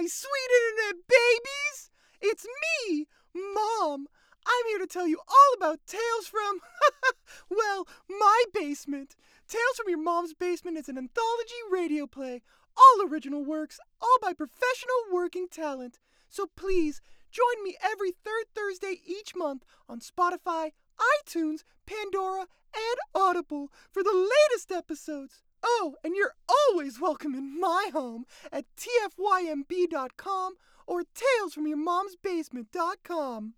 my sweet internet babies! It's me, Mom. I'm here to tell you all about Tales from, well, my basement. Tales from Your Mom's Basement is an anthology radio play, all original works, all by professional working talent. So please join me every third Thursday each month on Spotify, iTunes, Pandora, and Audible for the latest episodes. Oh, and you're always welcome in my home at tfymb.com or talesfromyourmomsbasement.com.